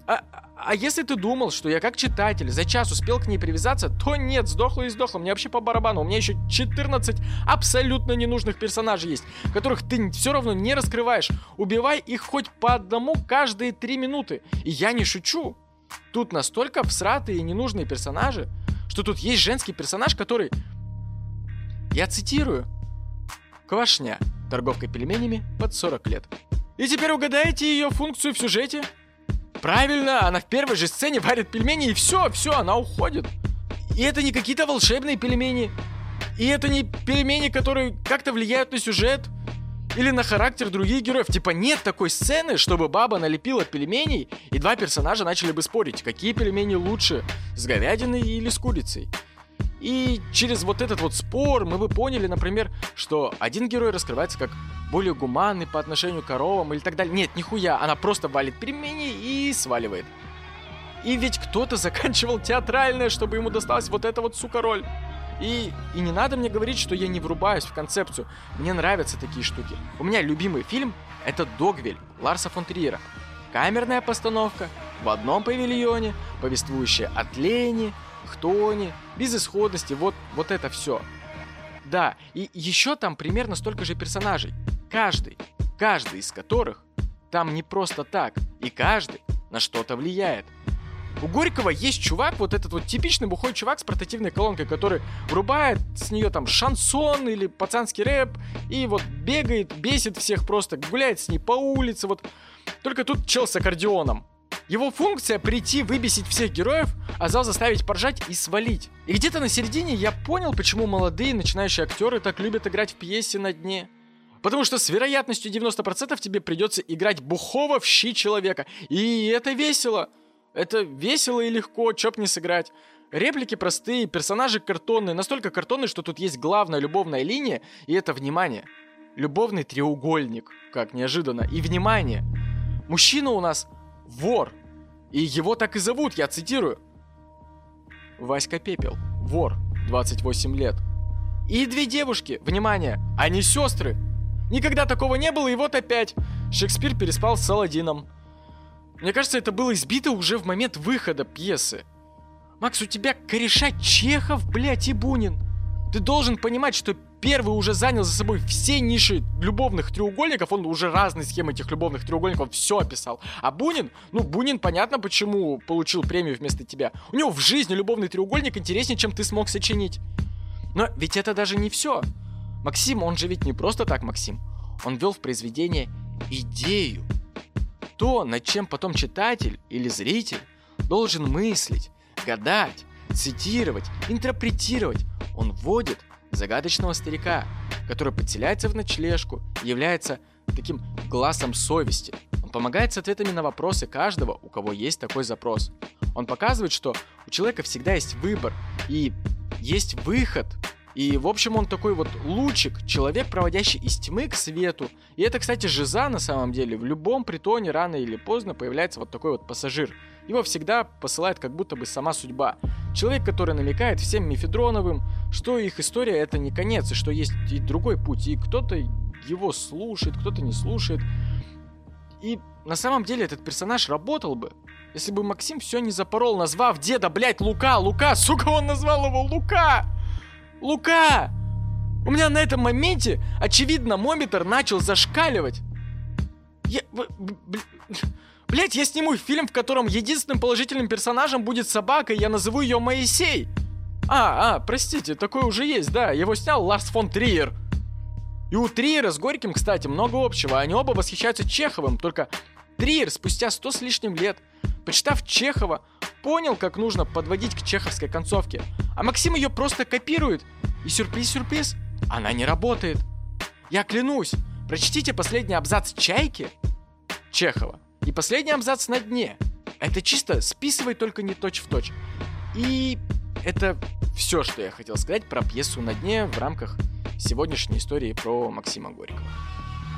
А, а если ты думал, что я как читатель за час успел к ней привязаться, то нет, сдохла и сдохла. Мне вообще по барабану. У меня еще 14 абсолютно ненужных персонажей есть, которых ты все равно не раскрываешь. Убивай их хоть по одному каждые 3 минуты. И я не шучу. Тут настолько всратые и ненужные персонажи, что тут есть женский персонаж, который... Я цитирую. Квашня, торговка пельменями под 40 лет. И теперь угадайте ее функцию в сюжете – Правильно, она в первой же сцене варит пельмени, и все, все, она уходит. И это не какие-то волшебные пельмени. И это не пельмени, которые как-то влияют на сюжет или на характер других героев. Типа нет такой сцены, чтобы баба налепила пельменей, и два персонажа начали бы спорить, какие пельмени лучше, с говядиной или с курицей. И через вот этот вот спор мы бы поняли, например, что один герой раскрывается как более гуманный по отношению к коровам или так далее. Нет, нихуя, она просто валит пельмени и сваливает. И ведь кто-то заканчивал театральное, чтобы ему досталась вот эта вот сука роль. И, и не надо мне говорить, что я не врубаюсь в концепцию. Мне нравятся такие штуки. У меня любимый фильм — это «Догвиль» Ларса фон Триера. Камерная постановка в одном павильоне, повествующая о тлени, хтоне, безысходности, вот, вот это все. Да, и еще там примерно столько же персонажей. Каждый, каждый из которых там не просто так, и каждый на что-то влияет. У Горького есть чувак, вот этот вот типичный бухой чувак с портативной колонкой, который врубает с нее там шансон или пацанский рэп, и вот бегает, бесит всех просто, гуляет с ней по улице, вот. Только тут чел с аккордеоном. Его функция прийти, выбесить всех героев, а зал заставить поржать и свалить. И где-то на середине я понял, почему молодые начинающие актеры так любят играть в пьесе на дне. Потому что с вероятностью 90% тебе придется играть бухого в щи человека. И это весело. Это весело и легко, чё б не сыграть. Реплики простые, персонажи картонные, настолько картонные, что тут есть главная любовная линия, и это внимание. Любовный треугольник, как неожиданно. И внимание. Мужчина у нас вор. И его так и зовут, я цитирую. Васька Пепел, вор, 28 лет. И две девушки, внимание, они сестры. Никогда такого не было, и вот опять. Шекспир переспал с Саладином. Мне кажется, это было избито уже в момент выхода пьесы. Макс, у тебя кореша Чехов, блядь, и Бунин. Ты должен понимать, что первый уже занял за собой все ниши любовных треугольников, он уже разные схемы этих любовных треугольников все описал. А Бунин, ну, Бунин, понятно, почему получил премию вместо тебя. У него в жизни любовный треугольник интереснее, чем ты смог сочинить. Но ведь это даже не все. Максим, он же ведь не просто так Максим. Он вел в произведение идею то, над чем потом читатель или зритель должен мыслить, гадать, цитировать, интерпретировать. Он вводит загадочного старика, который подселяется в ночлежку и является таким глазом совести. Он помогает с ответами на вопросы каждого, у кого есть такой запрос. Он показывает, что у человека всегда есть выбор и есть выход и, в общем, он такой вот лучик, человек, проводящий из тьмы к свету. И это, кстати, жиза на самом деле. В любом притоне рано или поздно появляется вот такой вот пассажир. Его всегда посылает как будто бы сама судьба. Человек, который намекает всем мифедроновым, что их история это не конец, и что есть и другой путь. И кто-то его слушает, кто-то не слушает. И на самом деле этот персонаж работал бы, если бы Максим все не запорол, назвав деда, блядь, Лука, Лука, сука, он назвал его Лука! Лука! У меня на этом моменте, очевидно, мометр начал зашкаливать. Я... Блять, я сниму фильм, в котором единственным положительным персонажем будет собака, и я назову ее Моисей. А, а, простите, такой уже есть, да. Его снял Ларс фон Триер. И у Триера с Горьким, кстати, много общего. Они оба восхищаются Чеховым, только Триер спустя сто с лишним лет, почитав Чехова, понял, как нужно подводить к чеховской концовке. А Максим ее просто копирует. И сюрприз-сюрприз, она не работает. Я клянусь, прочтите последний абзац «Чайки» Чехова и последний абзац «На дне». Это чисто списывай только не точь-в-точь. Точь. И это все, что я хотел сказать про пьесу «На дне» в рамках сегодняшней истории про Максима Горького.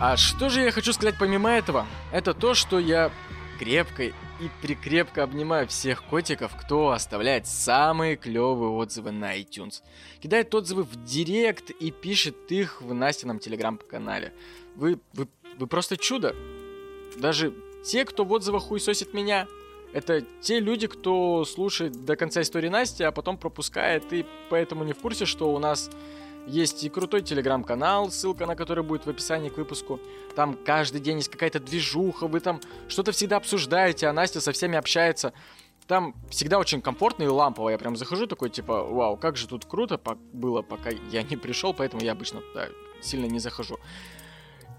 А что же я хочу сказать помимо этого? Это то, что я крепко и прикрепко обнимаю всех котиков, кто оставляет самые клевые отзывы на iTunes. Кидает отзывы в директ и пишет их в Настином телеграм-канале. Вы, вы, вы просто чудо. Даже те, кто в отзывах хуесосит меня, это те люди, кто слушает до конца истории Насти, а потом пропускает и поэтому не в курсе, что у нас есть и крутой телеграм-канал, ссылка на который будет в описании к выпуску. Там каждый день есть какая-то движуха, вы там что-то всегда обсуждаете, а Настя со всеми общается. Там всегда очень комфортно и лампово. Я прям захожу такой, типа, вау, как же тут круто было, пока я не пришел, поэтому я обычно туда сильно не захожу.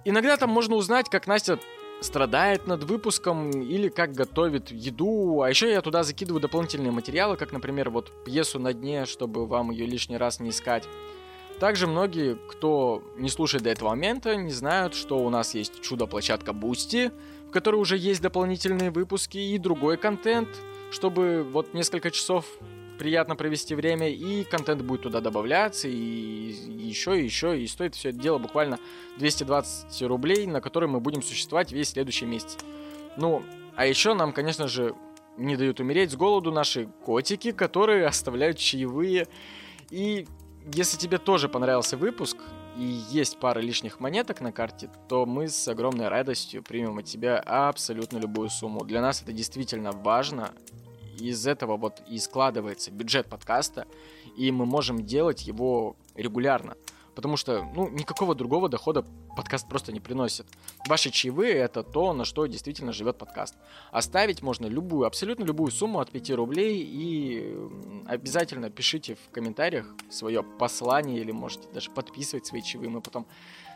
Иногда там можно узнать, как Настя страдает над выпуском или как готовит еду. А еще я туда закидываю дополнительные материалы, как, например, вот пьесу на дне, чтобы вам ее лишний раз не искать. Также многие, кто не слушает до этого момента, не знают, что у нас есть чудо-площадка Boosty, в которой уже есть дополнительные выпуски и другой контент, чтобы вот несколько часов приятно провести время, и контент будет туда добавляться, и еще, и еще, и стоит все это дело буквально 220 рублей, на которые мы будем существовать весь следующий месяц. Ну, а еще нам, конечно же, не дают умереть с голоду наши котики, которые оставляют чаевые. И если тебе тоже понравился выпуск, и есть пара лишних монеток на карте, то мы с огромной радостью примем от тебя абсолютно любую сумму. Для нас это действительно важно. Из этого вот и складывается бюджет подкаста, и мы можем делать его регулярно потому что, ну, никакого другого дохода подкаст просто не приносит. Ваши чаевые — это то, на что действительно живет подкаст. Оставить можно любую, абсолютно любую сумму от 5 рублей, и обязательно пишите в комментариях свое послание, или можете даже подписывать свои чаевые. Мы потом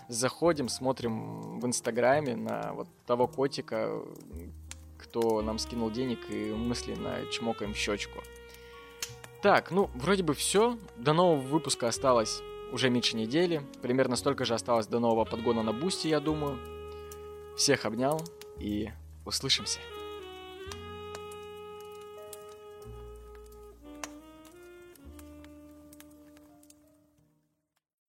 заходим, смотрим в Инстаграме на вот того котика, кто нам скинул денег, и мысленно чмокаем щечку. Так, ну, вроде бы все. До нового выпуска осталось уже меньше недели. Примерно столько же осталось до нового подгона на бусте, я думаю. Всех обнял и услышимся.